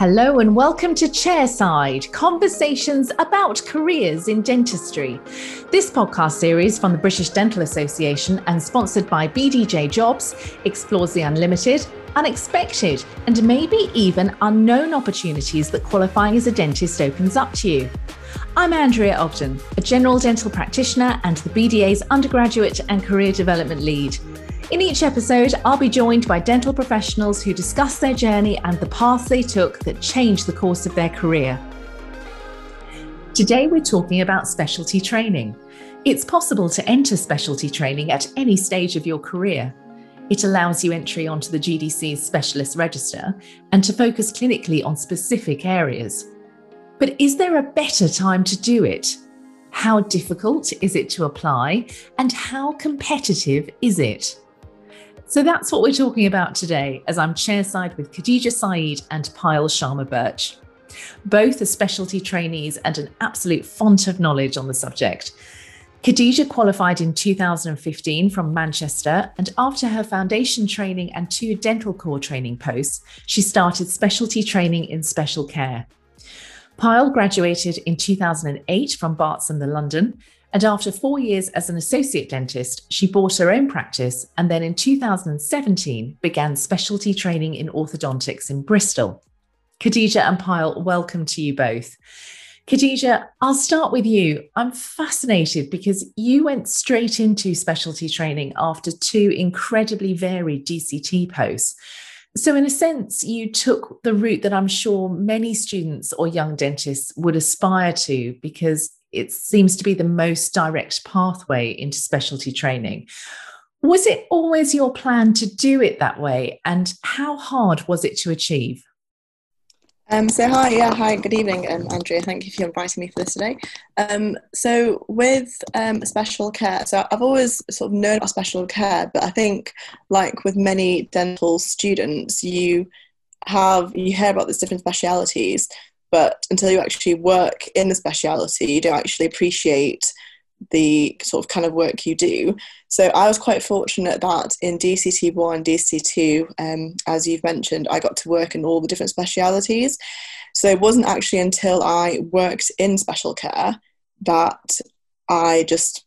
Hello and welcome to Chairside Conversations about Careers in Dentistry. This podcast series from the British Dental Association and sponsored by BDJ Jobs explores the unlimited, unexpected, and maybe even unknown opportunities that qualifying as a dentist opens up to you. I'm Andrea Ogden, a general dental practitioner and the BDA's undergraduate and career development lead. In each episode, I'll be joined by dental professionals who discuss their journey and the paths they took that changed the course of their career. Today, we're talking about specialty training. It's possible to enter specialty training at any stage of your career. It allows you entry onto the GDC's specialist register and to focus clinically on specific areas. But is there a better time to do it? How difficult is it to apply? And how competitive is it? So that's what we're talking about today as I'm chairside with Khadija Saeed and Payal Sharma Birch. Both are specialty trainees and an absolute font of knowledge on the subject. Khadija qualified in 2015 from Manchester, and after her foundation training and two dental core training posts, she started specialty training in special care. Payal graduated in 2008 from Barts and the London and after four years as an associate dentist, she bought her own practice and then in 2017 began specialty training in orthodontics in Bristol. Khadija and Payal, welcome to you both. Khadija, I'll start with you. I'm fascinated because you went straight into specialty training after two incredibly varied DCT posts. So, in a sense, you took the route that I'm sure many students or young dentists would aspire to because it seems to be the most direct pathway into specialty training. Was it always your plan to do it that way? And how hard was it to achieve? Um, so hi, yeah, hi, good evening, um, Andrea. Thank you for inviting me for this today. Um, so with um, special care, so I've always sort of known about special care, but I think like with many dental students, you have you hear about these different specialities, but until you actually work in the speciality you don't actually appreciate the sort of kind of work you do so i was quite fortunate that in dct1 and dct2 um, as you've mentioned i got to work in all the different specialities so it wasn't actually until i worked in special care that i just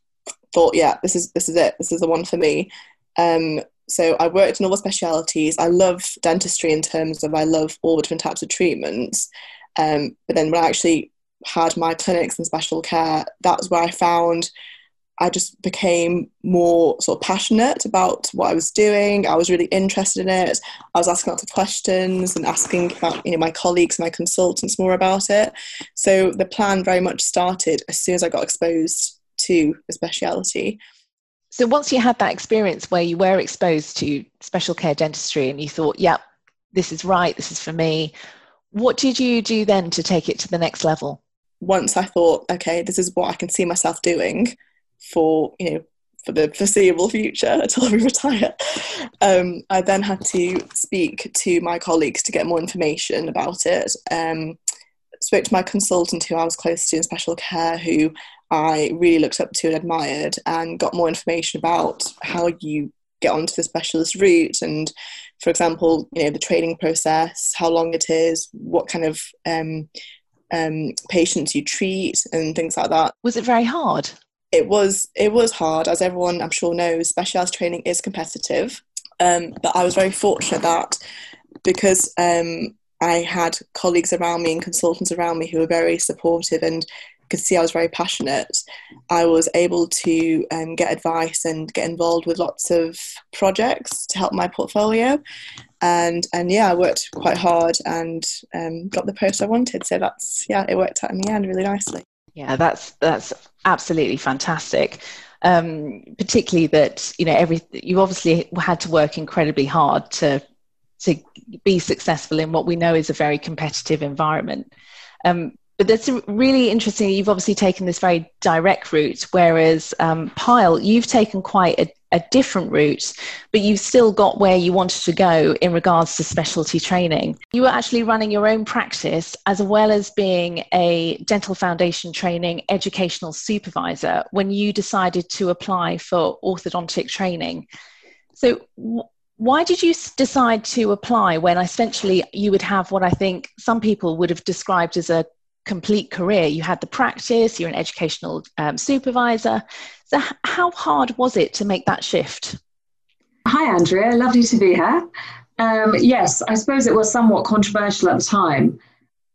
thought yeah this is this is it this is the one for me um, so I worked in all the specialities. I love dentistry in terms of I love all the different types of treatments. Um, but then when I actually had my clinics and special care, that's where I found I just became more sort of passionate about what I was doing. I was really interested in it. I was asking lots of questions and asking about, you know, my colleagues, my consultants more about it. So the plan very much started as soon as I got exposed to the speciality. So once you had that experience where you were exposed to special care dentistry and you thought, yeah, this is right, this is for me, what did you do then to take it to the next level? Once I thought, okay, this is what I can see myself doing for, you know, for the foreseeable future until we retire. Um, I then had to speak to my colleagues to get more information about it. Um, spoke to my consultant who I was close to in special care, who I really looked up to and admired, and got more information about how you get onto the specialist route and for example you know the training process how long it is what kind of um, um, patients you treat and things like that. Was it very hard? It was it was hard as everyone i'm sure knows specialized training is competitive. Um, but i was very fortunate that because um, i had colleagues around me and consultants around me who were very supportive and could see I was very passionate, I was able to um, get advice and get involved with lots of projects to help my portfolio. And and yeah, I worked quite hard and um, got the post I wanted. So that's yeah, it worked out in the end really nicely. Yeah, that's that's absolutely fantastic. Um, particularly that you know every you obviously had to work incredibly hard to to be successful in what we know is a very competitive environment. Um, but that's really interesting. You've obviously taken this very direct route, whereas um, Payal, you've taken quite a, a, different route, but you've still got where you wanted to go in regards to specialty training. You were actually running your own practice as well as being a dental foundation training educational supervisor when you decided to apply for orthodontic training. So, why did you decide to apply when essentially you would have what I think some people would have described as a complete career? You had the practice, you're an educational um, supervisor. So, h- how hard was it to make that shift? Hi, Andrea. Lovely to be here. Um, yes, I suppose it was somewhat controversial at the time.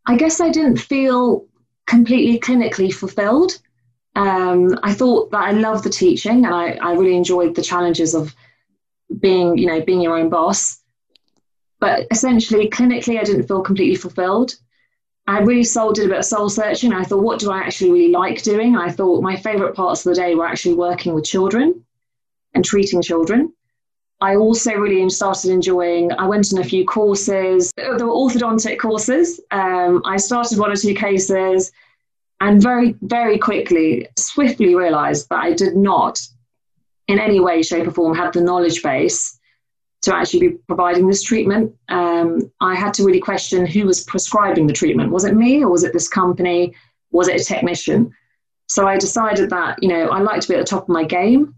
I guess I didn't feel completely clinically fulfilled. Um, I thought that I loved the teaching and I, I really enjoyed the challenges of being, you know, being your own boss. But essentially, clinically, I didn't feel completely fulfilled. I really soul did a bit of soul searching. I thought, what do I actually really like doing? I thought my favorite parts of the day were actually working with children and treating children. I also really started enjoying, I went on a few courses. There were orthodontic courses. Um, I started one or two cases and very, very quickly, swiftly realized that I did not in any way, shape, or form have the knowledge base to actually be providing this treatment. Um, I had to really question who was prescribing the treatment. Was it me or was it this company? Was it a technician? So I decided that, you know, I like to be at the top of my game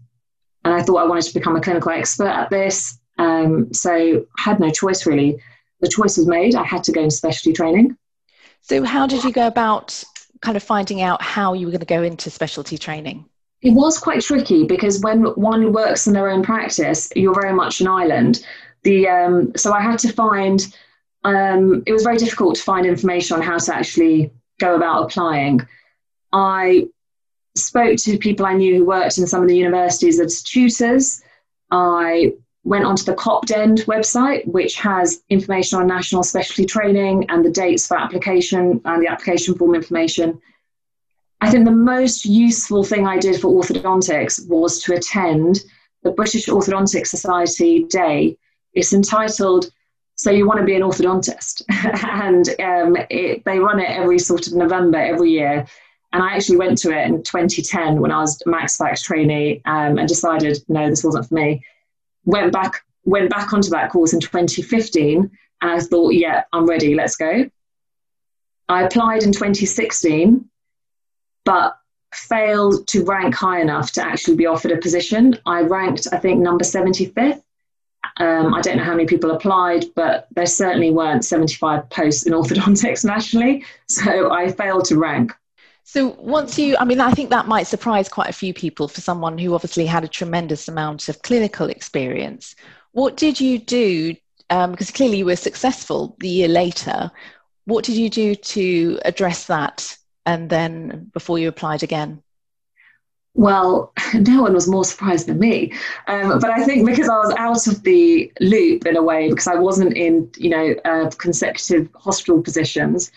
and I thought I wanted to become a clinical expert at this. Um, so I had no choice really. The choice was made. I had to go into specialty training. So, how did you go about kind of finding out how you were going to go into specialty training? It was quite tricky because when one works in their own practice, you're very much an island. The um, so I had to find. Um, it was very difficult to find information on how to actually go about applying. I spoke to people I knew who worked in some of the universities as tutors. I went onto the COPDEND website, which has information on national specialty training and the dates for application and the application form information. I think the most useful thing I did for orthodontics was to attend the British Orthodontic Society Day. It's entitled "So You Want to Be an Orthodontist," and um, it, they run it every sort of November every year. And I actually went to it in 2010 when I was Max Fax trainee um, and decided, no, this wasn't for me. Went back, went back onto that course in 2015 and I thought, yeah, I'm ready, let's go. I applied in 2016, but failed to rank high enough to actually be offered a position. I ranked, I think, number 75th. Um, I don't know how many people applied, but there certainly weren't 75 posts in orthodontics nationally. So I failed to rank. So once you, I mean, I think that might surprise quite a few people for someone who obviously had a tremendous amount of clinical experience. What did you do? Um, because clearly you were successful the year later. What did you do to address that and then before you applied again? Well, no one was more surprised than me. Um, but I think because I was out of the loop in a way, because I wasn't in, you know, uh, consecutive hospital positions,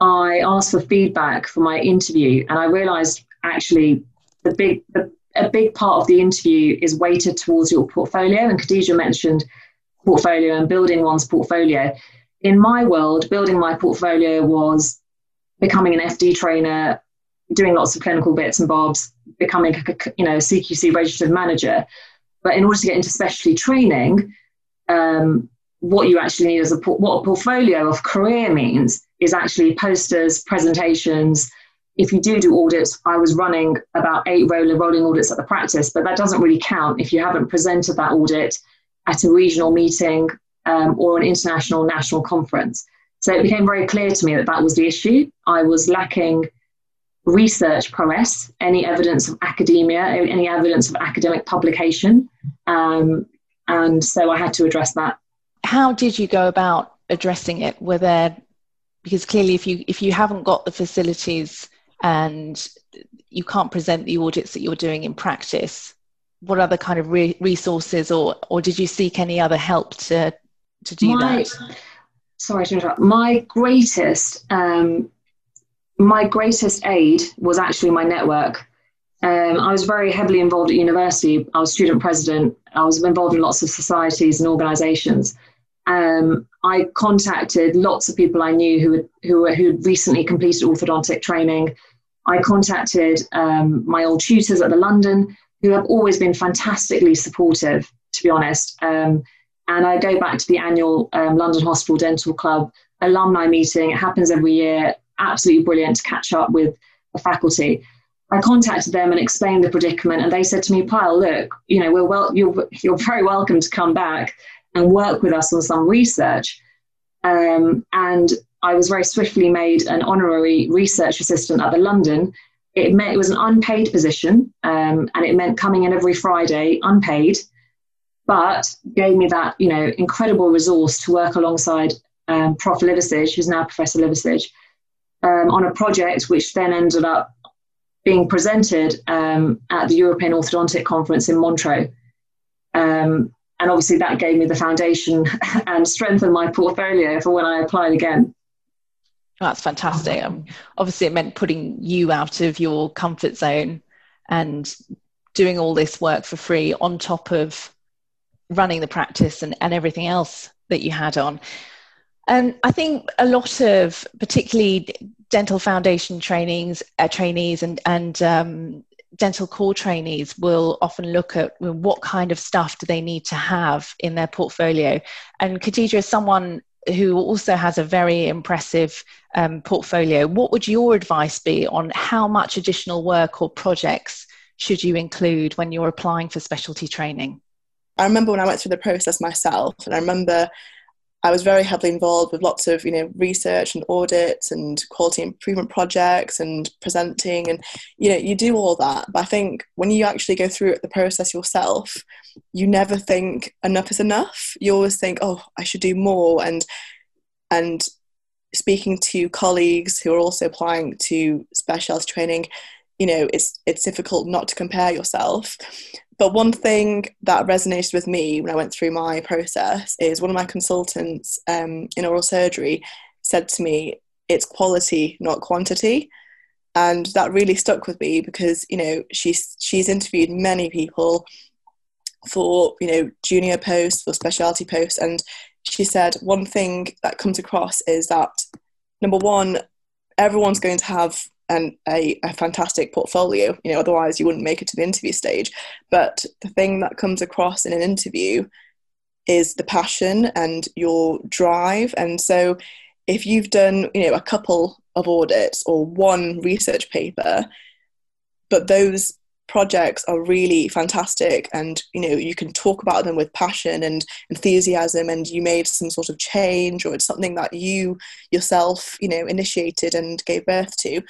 I asked for feedback for my interview, and I realised actually the big the, a big part of the interview is weighted towards your portfolio. And Khadija mentioned portfolio and building one's portfolio. In my world, building my portfolio was becoming an FD trainer, doing lots of clinical bits and bobs, becoming a, you know CQC registered manager. But in order to get into specialty training, um, what you actually need as a what a portfolio of career means is actually posters, presentations. If you do do audits, I was running about eight rolling rolling audits at the practice, but that doesn't really count if you haven't presented that audit at a regional meeting um, or an international national conference. So it became very clear to me that that was the issue. I was lacking research prowess, any evidence of academia, any evidence of academic publication. Um, and so I had to address that. How did you go about addressing it? Were there because clearly if you if you haven't got the facilities and you can't present the audits that you're doing in practice what other kind of re- resources or or did you seek any other help to to do my, that sorry to interrupt my greatest um, my greatest aid was actually my network um, I was very heavily involved at university. I was student president. I was involved in lots of societies and organisations um, I contacted lots of people I knew who had, who who recently completed orthodontic training. I contacted um, my old tutors at the London, who have always been fantastically supportive, to be honest. Um, and I go back to the annual um, London Hospital Dental Club alumni meeting. It happens every year. Absolutely brilliant to catch up with the faculty. I contacted them and explained the predicament, and they said to me, "Payal, look, you know, we're well, you're you're very welcome to come back and work with us on some research." Um, and I was very swiftly made an honorary research assistant at the London. It meant it was an unpaid position, um, and it meant coming in every Friday, unpaid, but gave me that you know incredible resource to work alongside um, Prof. Liversidge, who's now Professor Liversidge, um, on a project which then ended up being presented um, at the European Orthodontic Conference in Montreux. Um, and obviously, that gave me the foundation and strengthened my portfolio for when I applied again. That's fantastic. Um, obviously, it meant putting you out of your comfort zone and doing all this work for free on top of running the practice and, and everything else that you had on. And I think a lot of, particularly dental foundation trainings, uh, trainees, and and um, dental core trainees will often look at what kind of stuff do they need to have in their portfolio. And Khadija is someone who also has a very impressive um, portfolio. What would your advice be on how much additional work or projects should you include when you're applying for specialty training? I remember when I went through the process myself, and I remember I was very heavily involved with lots of you know research and audits and quality improvement projects and presenting and you know you do all that. But I think when you actually go through the process yourself you never think enough is enough. You always think oh I should do more and and speaking to colleagues who are also applying to specialist training you know it's it's difficult not to compare yourself but one thing that resonated with me when I went through my process is one of my consultants um, in oral surgery said to me, "It's quality, not quantity," and that really stuck with me because you know she's she's interviewed many people for you know junior posts for specialty posts, and she said one thing that comes across is that number one, everyone's going to have and a, a, fantastic portfolio. You know, otherwise you wouldn't make it to the interview stage. But the thing that comes across in an interview is the passion and your drive. And so, if you've done, you know, a couple of audits or one research paper, but those projects are really fantastic and you know you can talk about them with passion and enthusiasm and you made some sort of change or it's something that you yourself you know initiated and gave birth to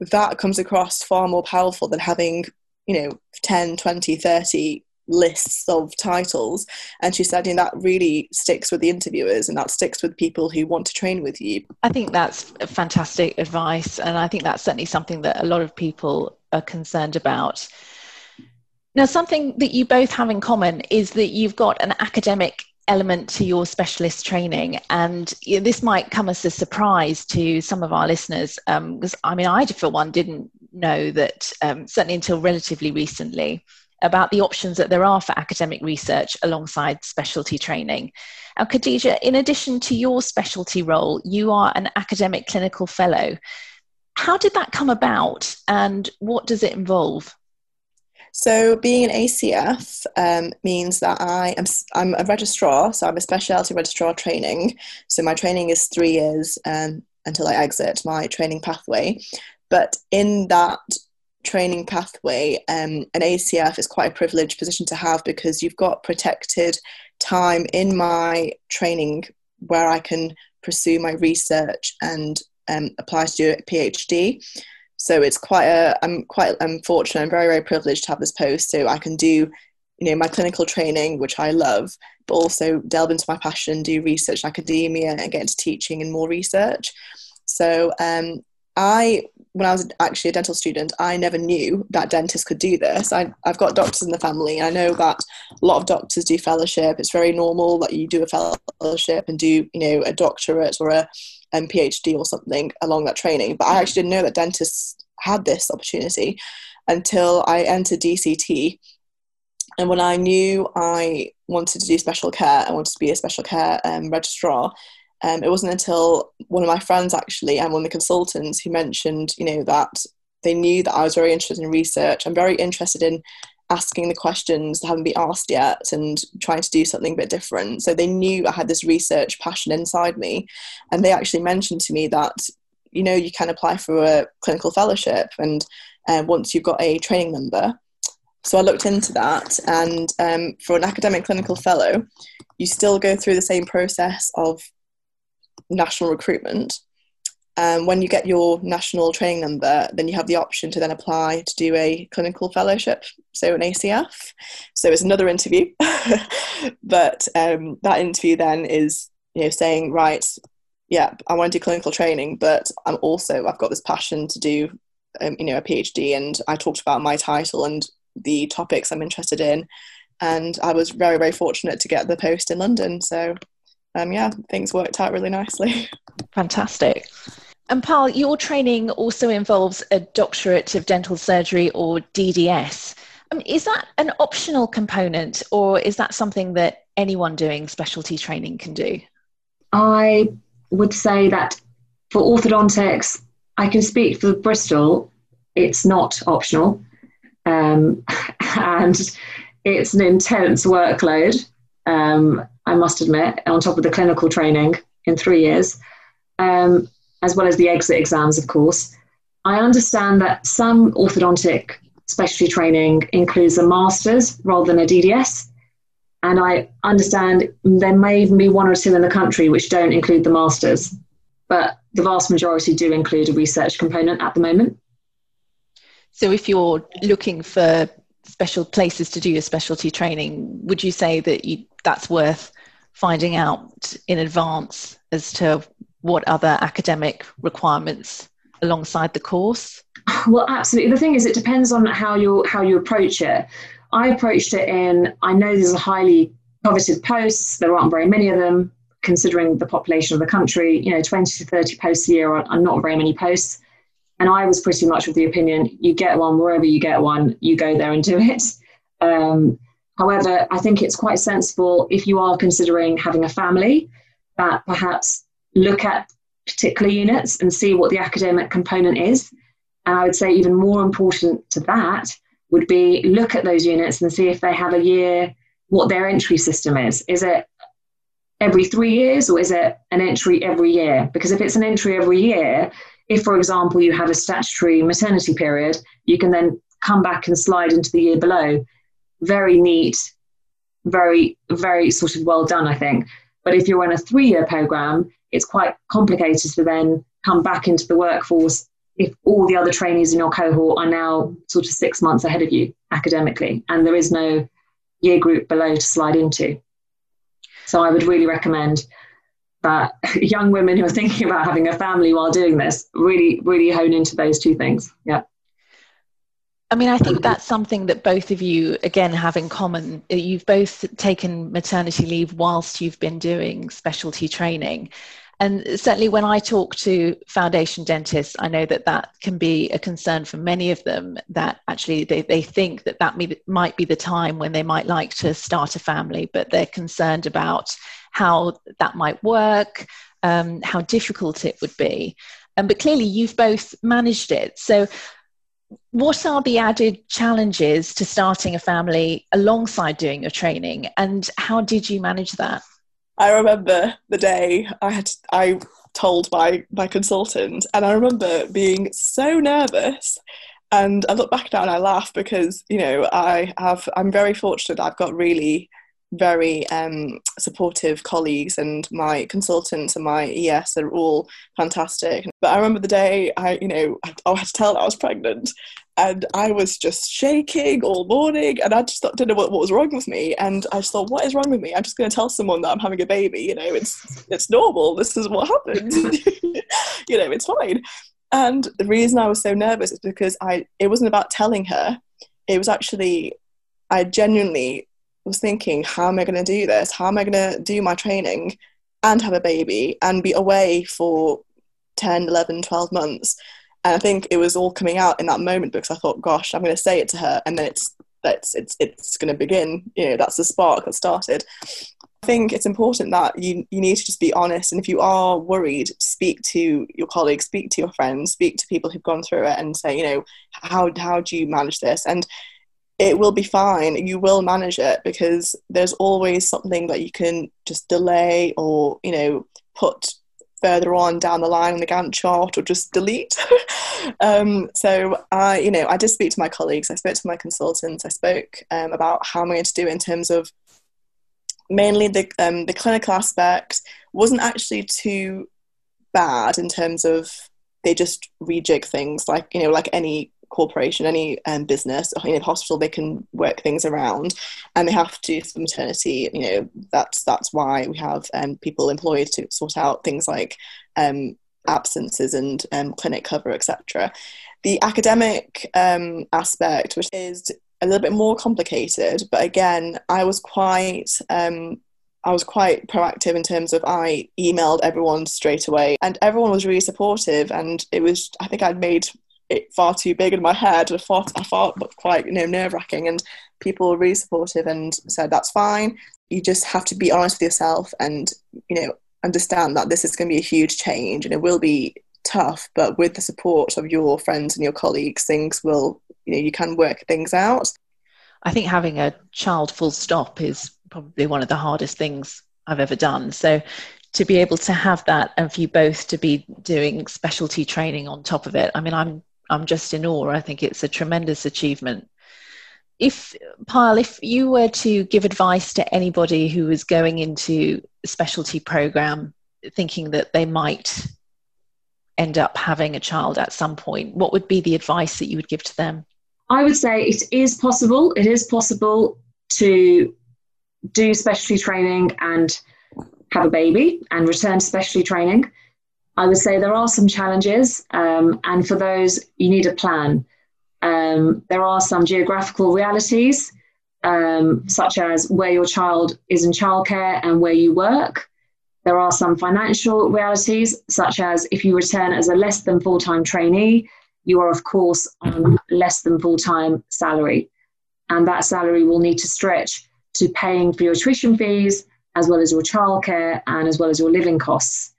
that comes across far more powerful than having you know 10 20 30 lists of titles. And she said you know, that really sticks with the interviewers and that sticks with people who want to train with you. I think that's fantastic advice. And i think that's certainly something that a lot of people are concerned about. Now something that you both have in common is that you've got an academic element to your specialist training. And you know, this might come as a surprise to some of our listeners because um, i mean i for one didn't know that um, certainly until relatively recently about the options that there are for academic research alongside specialty training. And khadija in addition to your specialty role you are an academic clinical fellow. How did that come about and what does it involve so being an ACF um, means that I am I'm a registrar, so I'm a specialty registrar training. So my training is three years um, until I exit my training pathway. But in that training pathway, um, an ACF is quite a privileged position to have because you've got protected time in my training where I can pursue my research and um, apply to do a PhD. So it's quite a, I'm quite, I'm fortunate, I'm very, very privileged to have this post. So I can do, you know, my clinical training, which I love, but also delve into my passion, do research academia and get into teaching and more research. So um, I, when I was actually a dental student, I never knew that dentists could do this. I, have got doctors in the family. I know that a lot of doctors do fellowship. It's very normal that you do a fellowship and do, you know, a doctorate or a um, PhD or something along that training. But I actually didn't know that dentists had this opportunity until I entered DCT. And when I knew I wanted to do special care, I wanted to be a special care um, registrar. Um, it wasn't until one of my friends actually and one of the consultants who mentioned, you know, that they knew that I was very interested in research. I'm very interested in asking the questions that haven't been asked yet and trying to do something a bit different. So they knew I had this research passion inside me. And they actually mentioned to me that, you know, you can apply for a clinical fellowship. And uh, once you've got a training number. So I looked into that, and um, for an academic clinical fellow, you still go through the same process of national recruitment. Um, when you get your national training number, then you have the option to then apply to do a clinical fellowship, so an ACF. So it's another interview, but um, that interview then is you know saying right, yeah, I want to do clinical training, but I'm also I've got this passion to do um, you know a PhD, and I talked about my title and the topics I'm interested in. And I was very, very fortunate to get the post in London. So, um, yeah, things worked out really nicely. Fantastic. And Payal, your training also involves a doctorate of dental surgery or DDS. Um, is that an optional component or is that something that anyone doing specialty training can do? I would say that for orthodontics, I can speak for Bristol, it's not optional um, and it's an intense workload. Um, I must admit, on top of the clinical training in three years, um, as well as the exit exams, of course. I understand that some orthodontic specialty training includes a master's rather than a DDS. And I understand there may even be one or two in the country which don't include the masters, but the vast majority do include a research component at the moment. So, if you're looking for special places to do your specialty training, would you say that you, that's worth finding out in advance as to what other academic requirements alongside the course? Well, absolutely. The thing is, it depends on how you how you approach it. I approached it in. I know there's a highly coveted posts. There aren't very many of them, considering the population of the country. You know, 20 to 30 posts a year are, are not very many posts. And I was pretty much of the opinion you get one wherever you get one, you go there and do it. Um, however, I think it's quite sensible if you are considering having a family that perhaps look at particular units and see what the academic component is. And I would say, even more important to that would be look at those units and see if they have a year, what their entry system is. Is it every three years or is it an entry every year? Because if it's an entry every year, if, for example, you have a statutory maternity period, you can then come back and slide into the year below. Very neat, very, very sort of well done, I think. But if you're on a three year program, it's quite complicated to then come back into the workforce if all the other trainees in your cohort are now sort of six months ahead of you academically and there is no year group below to slide into. So I would really recommend that young women who are thinking about having a family while doing this really, really hone into those two things. Yeah. I mean, I think that's something that both of you, again, have in common. You've both taken maternity leave whilst you've been doing specialty training. And certainly, when I talk to foundation dentists, I know that that can be a concern for many of them that actually they, they think that that may, might be the time when they might like to start a family, but they're concerned about how that might work, um, how difficult it would be. Um, but clearly, you've both managed it. So, what are the added challenges to starting a family alongside doing your training, and how did you manage that? I remember the day I had I told my my consultant, and I remember being so nervous. And I look back now and I laugh because you know I have I'm very fortunate. I've got really very um, supportive colleagues and my consultants and my ES are all fantastic. But I remember the day I, you know, I, I had to tell that I was pregnant and I was just shaking all morning and I just thought, didn't know what, what was wrong with me. And I just thought, what is wrong with me? I'm just going to tell someone that I'm having a baby. You know, it's, it's normal. This is what happens. you know, it's fine. And the reason I was so nervous is because I, it wasn't about telling her. It was actually, I genuinely was thinking, how am I going to do this? How am I going to do my training and have a baby and be away for 10, 11, 12 months? And I think it was all coming out in that moment because I thought, gosh, I'm going to say it to her, and then it's that's it's it's going to begin. You know, that's the spark that started. I think it's important that you you need to just be honest, and if you are worried, speak to your colleagues, speak to your friends, speak to people who've gone through it, and say, you know, how how do you manage this? And it will be fine. You will manage it because there's always something that you can just delay or, you know, put further on down the line on the Gantt chart or just delete. um, so I, you know, I did speak to my colleagues, I spoke to my consultants, I spoke um, about how I'm going to do in terms of mainly the um, the clinical aspect wasn't actually too bad in terms of they just rejig things like you know like any corporation, any um, business, you know, hospital, they can work things around, and they have to for maternity. You know, that's that's why we have um, people employed to sort out things like um, absences and um, clinic cover, etc. The academic um, aspect, which is a little bit more complicated, but again, I was quite um, I was quite proactive in terms of I emailed everyone straight away and everyone was really supportive and it was I think I'd made it far too big in my head. I thought I thought quite you know nerve wracking, and people were really supportive and said that's fine. You just have to be honest with yourself and you know understand that this is going to be a huge change and it will be tough. But with the support of your friends and your colleagues, things will you know you can work things out. I think having a child full stop is probably one of the hardest things I've ever done. So to be able to have that and for you both to be doing specialty training on top of it. I mean, I'm I'm just in awe. I think it's a tremendous achievement. If, Payal, if you were to give advice to anybody who was going into a specialty program thinking that they might end up having a child at some point, what would be the advice that you would give to them? I would say it is possible. It is possible to do specialty training and have a baby and return to specialty training. I would say there are some challenges, um, and for those, you need a plan. Um, there are some geographical realities, um, such as where your child is in childcare and where you work. There are some financial realities, such as if you return as a less than full time trainee, you are, of course, on less than full time salary. And that salary will need to stretch to paying for your tuition fees, as well as your childcare, and as well as your living costs.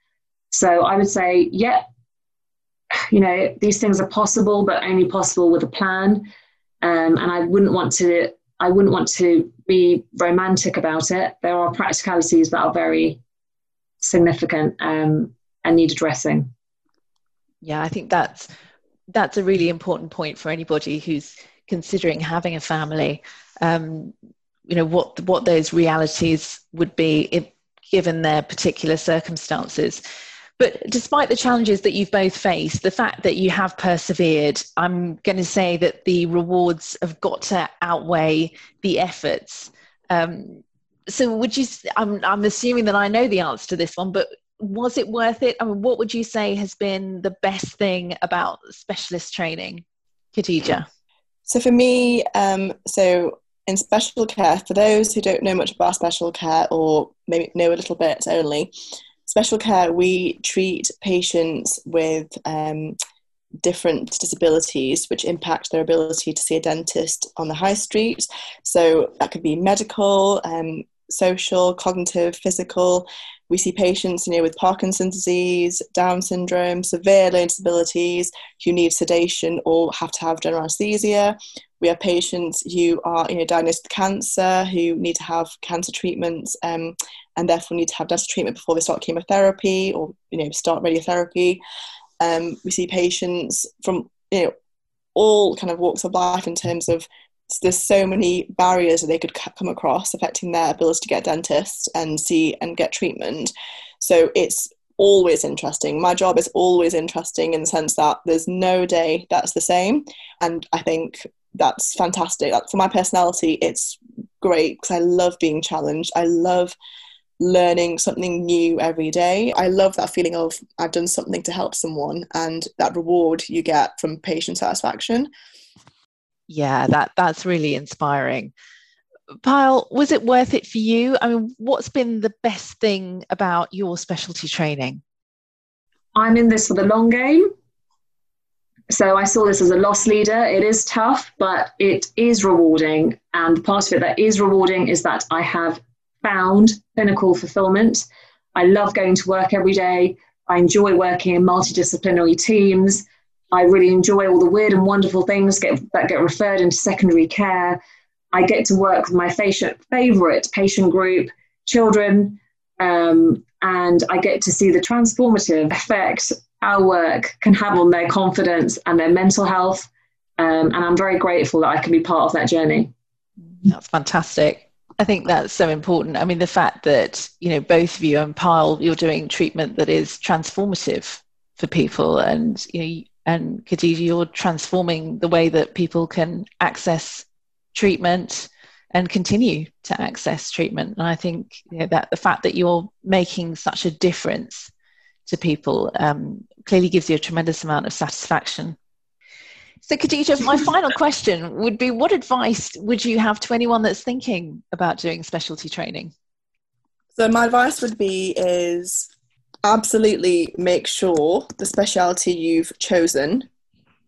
So I would say, yeah, you know, these things are possible, but only possible with a plan. Um, and I wouldn't want to, I wouldn't want to be romantic about it. There are practicalities that are very significant um, and need addressing. Yeah, I think that's that's a really important point for anybody who's considering having a family. Um, you know what what those realities would be if, given their particular circumstances. But despite the challenges that you've both faced, the fact that you have persevered, I'm going to say that the rewards have got to outweigh the efforts. Um, so, would you? I'm, I'm assuming that I know the answer to this one, but was it worth it? I mean, what would you say has been the best thing about specialist training, Khadija? So, for me, um, so in special care, for those who don't know much about special care or maybe know a little bit only, special care, we treat patients with um, different disabilities which impact their ability to see a dentist on the high street. So that could be medical, um, social, cognitive, physical. We see patients, you know, with Parkinson's disease, Down syndrome, severe learning disabilities who need sedation or have to have general anesthesia. We have patients who are, you know, diagnosed with cancer who need to have cancer treatments um, and therefore need to have dental treatment before they start chemotherapy or, you know, start radiotherapy. Um, we see patients from, you know, all kind of walks of life in terms of there's so many barriers that they could come across affecting their ability to get dentists and see and get treatment. So it's always interesting. My job is always interesting in the sense that there's no day that's the same. And I think that's fantastic. For my personality, it's great because I love being challenged. I love learning something new every day. I love that feeling of I've done something to help someone and that reward you get from patient satisfaction yeah that that's really inspiring Payal, was it worth it for you? I mean, what's been the best thing about your specialty training? I'm in this for the long game. So I saw this as a loss leader. It is tough, but it is rewarding. And the part of it that is rewarding is that I have found clinical fulfillment. I love going to work every day. I enjoy working in multidisciplinary teams. I really enjoy all the weird and wonderful things get, that get referred into secondary care. I get to work with my favorite patient group, children, um, and I get to see the transformative effect our work can have on their confidence and their mental health. Um, and I'm very grateful that I can be part of that journey. That's fantastic. I think that's so important. I mean, the fact that, you know, both of you and Payal, you're doing treatment that is transformative for people and, you know, and Khadija, you're transforming the way that people can access treatment and continue to access treatment. And I think you know, that the fact that you're making such a difference to people um, clearly gives you a tremendous amount of satisfaction. So, Khadija, my final question would be what advice would you have to anyone that's thinking about doing specialty training? So, my advice would be is absolutely make sure the specialty you've chosen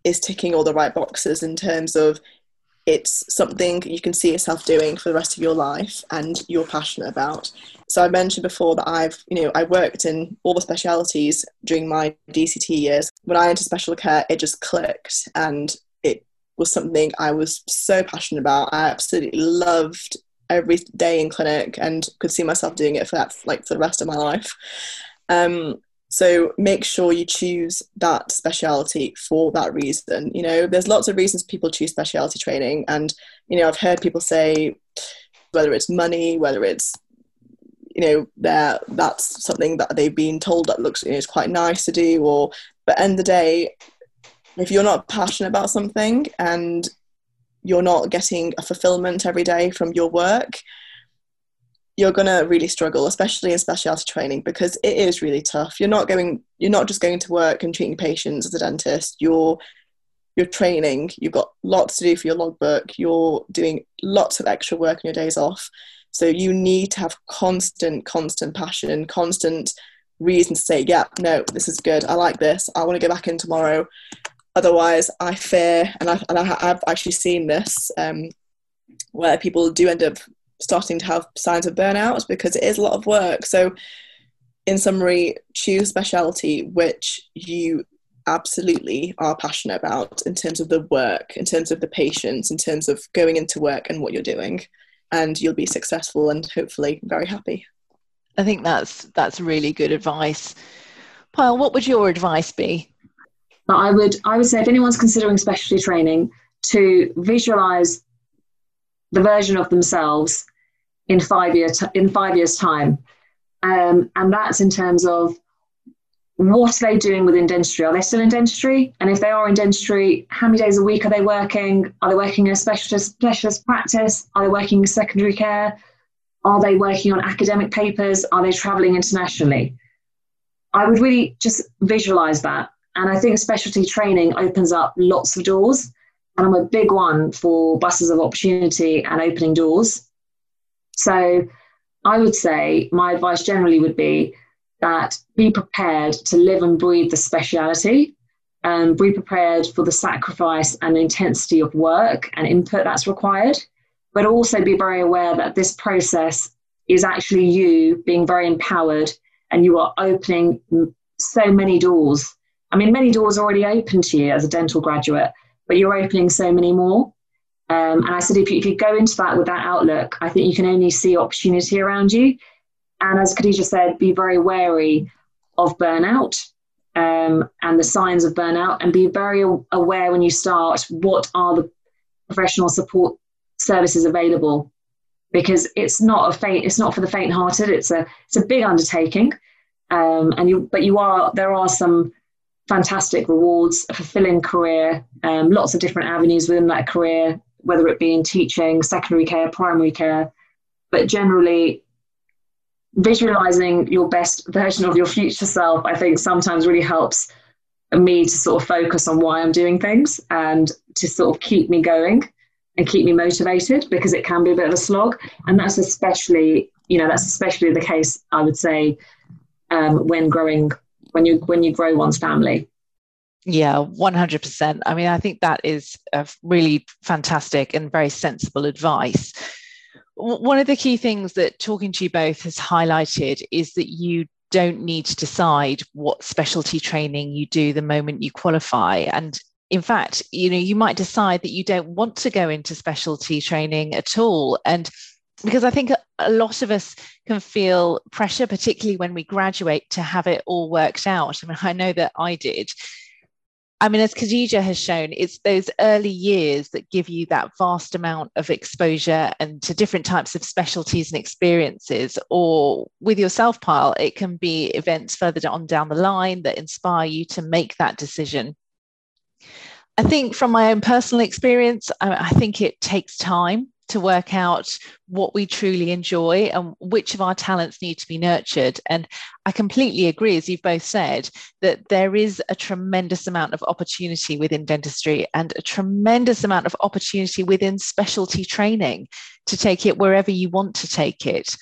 is ticking all the right boxes in terms of it's something you can see yourself doing for the rest of your life and you're passionate about. So I mentioned before that I've, you know, I worked in all the specialities during my DCT years. When I entered special care, it just clicked and it was something I was so passionate about. I absolutely loved every day in clinic and could see myself doing it for that like for the rest of my life. Um, so make sure you choose that speciality for that reason. You know, there's lots of reasons people choose specialty training, and you know, I've heard people say whether it's money, whether it's you know, that that's something that they've been told that looks you know, is quite nice to do, or but end of the day, if you're not passionate about something and you're not getting a fulfillment every day from your work, you're going to really struggle especially in specialty training because it is really tough. You're not going you're not just going to work and treating patients as a dentist. You're you're training. You've got lots to do for your logbook. You're doing lots of extra work on your days off. So you need to have constant constant passion constant reason to say yeah no this is good. I like this. I want to go back in tomorrow. Otherwise i fear and, I, and I, have actually seen this um, where people do end up starting to have signs of burnout because it is a lot of work. So, in summary, choose specialty which you absolutely are passionate about in terms of the work, in terms of the patients, in terms of going into work and what you're doing, and you'll be successful and hopefully very happy. I think that's that's really good advice. Payal, what would your advice be? I would I would say if anyone's considering specialty training to visualize the version of themselves in five year t- in five years time. Um, and that's in terms of what are they doing within dentistry? Are they still in dentistry? And if they are in dentistry how many days a week are they working? Are they working in a specialist specialist practice? Are they working in secondary care? Are they working on academic papers? Are they traveling internationally? I would really just visualize that. And i think specialty training opens up lots of doors and I'm a big one for buses of opportunity and opening doors. So I would say my advice generally would be that be prepared to live and breathe the speciality and be prepared for the sacrifice and intensity of work and input that's required, but also be very aware that this process is actually you being very empowered and you are opening so many doors. I mean, many doors already open to you as a dental graduate, but you're opening so many more. Um, and I said, if you, if you go into that with that outlook, I think you can only see opportunity around you. And as Khadija said, be very wary of burnout um, and the signs of burnout, and be very aware when you start what are the professional support services available, because it's not a faint, it's not for the faint-hearted. It's a it's a big undertaking, um, and you but you are there are some fantastic rewards, a fulfilling career, um, lots of different avenues within that career, whether it be in teaching, secondary care, primary care, but generally visualizing your best version of your future self, I think sometimes really helps me to sort of focus on why I'm doing things and to sort of keep me going and keep me motivated because it can be a bit of a slog. And that's especially, you know, that's especially the case, I would say, um, when growing when you when you grow one's family. Yeah 100% i mean i think that is a really fantastic and very sensible advice. One of the key things that talking to you both has highlighted is that you don't need to decide what specialty training you do the moment you qualify. And in fact you know you might decide that you don't want to go into specialty training at all. And because i think a lot of us can feel pressure, particularly when we graduate, to have it all worked out. I mean, I know that I did. I mean, as Khadija has shown, it's those early years that give you that vast amount of exposure and to different types of specialties and experiences. Or with yourself, Payal, it can be events further on down the line that inspire you to make that decision. I think from my own personal experience, I, think it takes time to work out what we truly enjoy and which of our talents need to be nurtured. And I completely agree, as you've both said, that there is a tremendous amount of opportunity within dentistry and a tremendous amount of opportunity within specialty training to take it wherever you want to take it.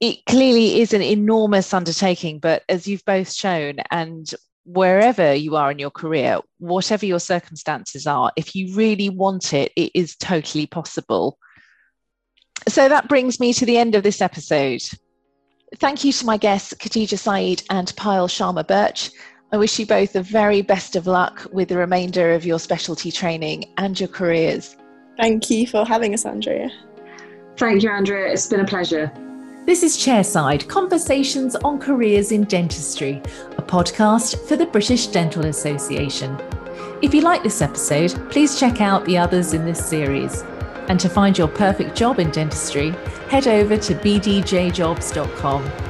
It clearly is an enormous undertaking, but as you've both shown, and wherever you are in your career, whatever your circumstances are, if you really want it, it is totally possible. So that brings me to the end of this episode. Thank you to my guests, Khadija Saeed and Payal Sharma Birch. I wish you both the very best of luck with the remainder of your specialty training and your careers. Thank you for having us, Andrea. Thank you, Andrea. It's been a pleasure. This is Chairside Conversations on Careers in Dentistry, a podcast for the British Dental Association. If you like this episode, please check out the others in this series. And to find your perfect job in dentistry, head over to bdjjobs.com.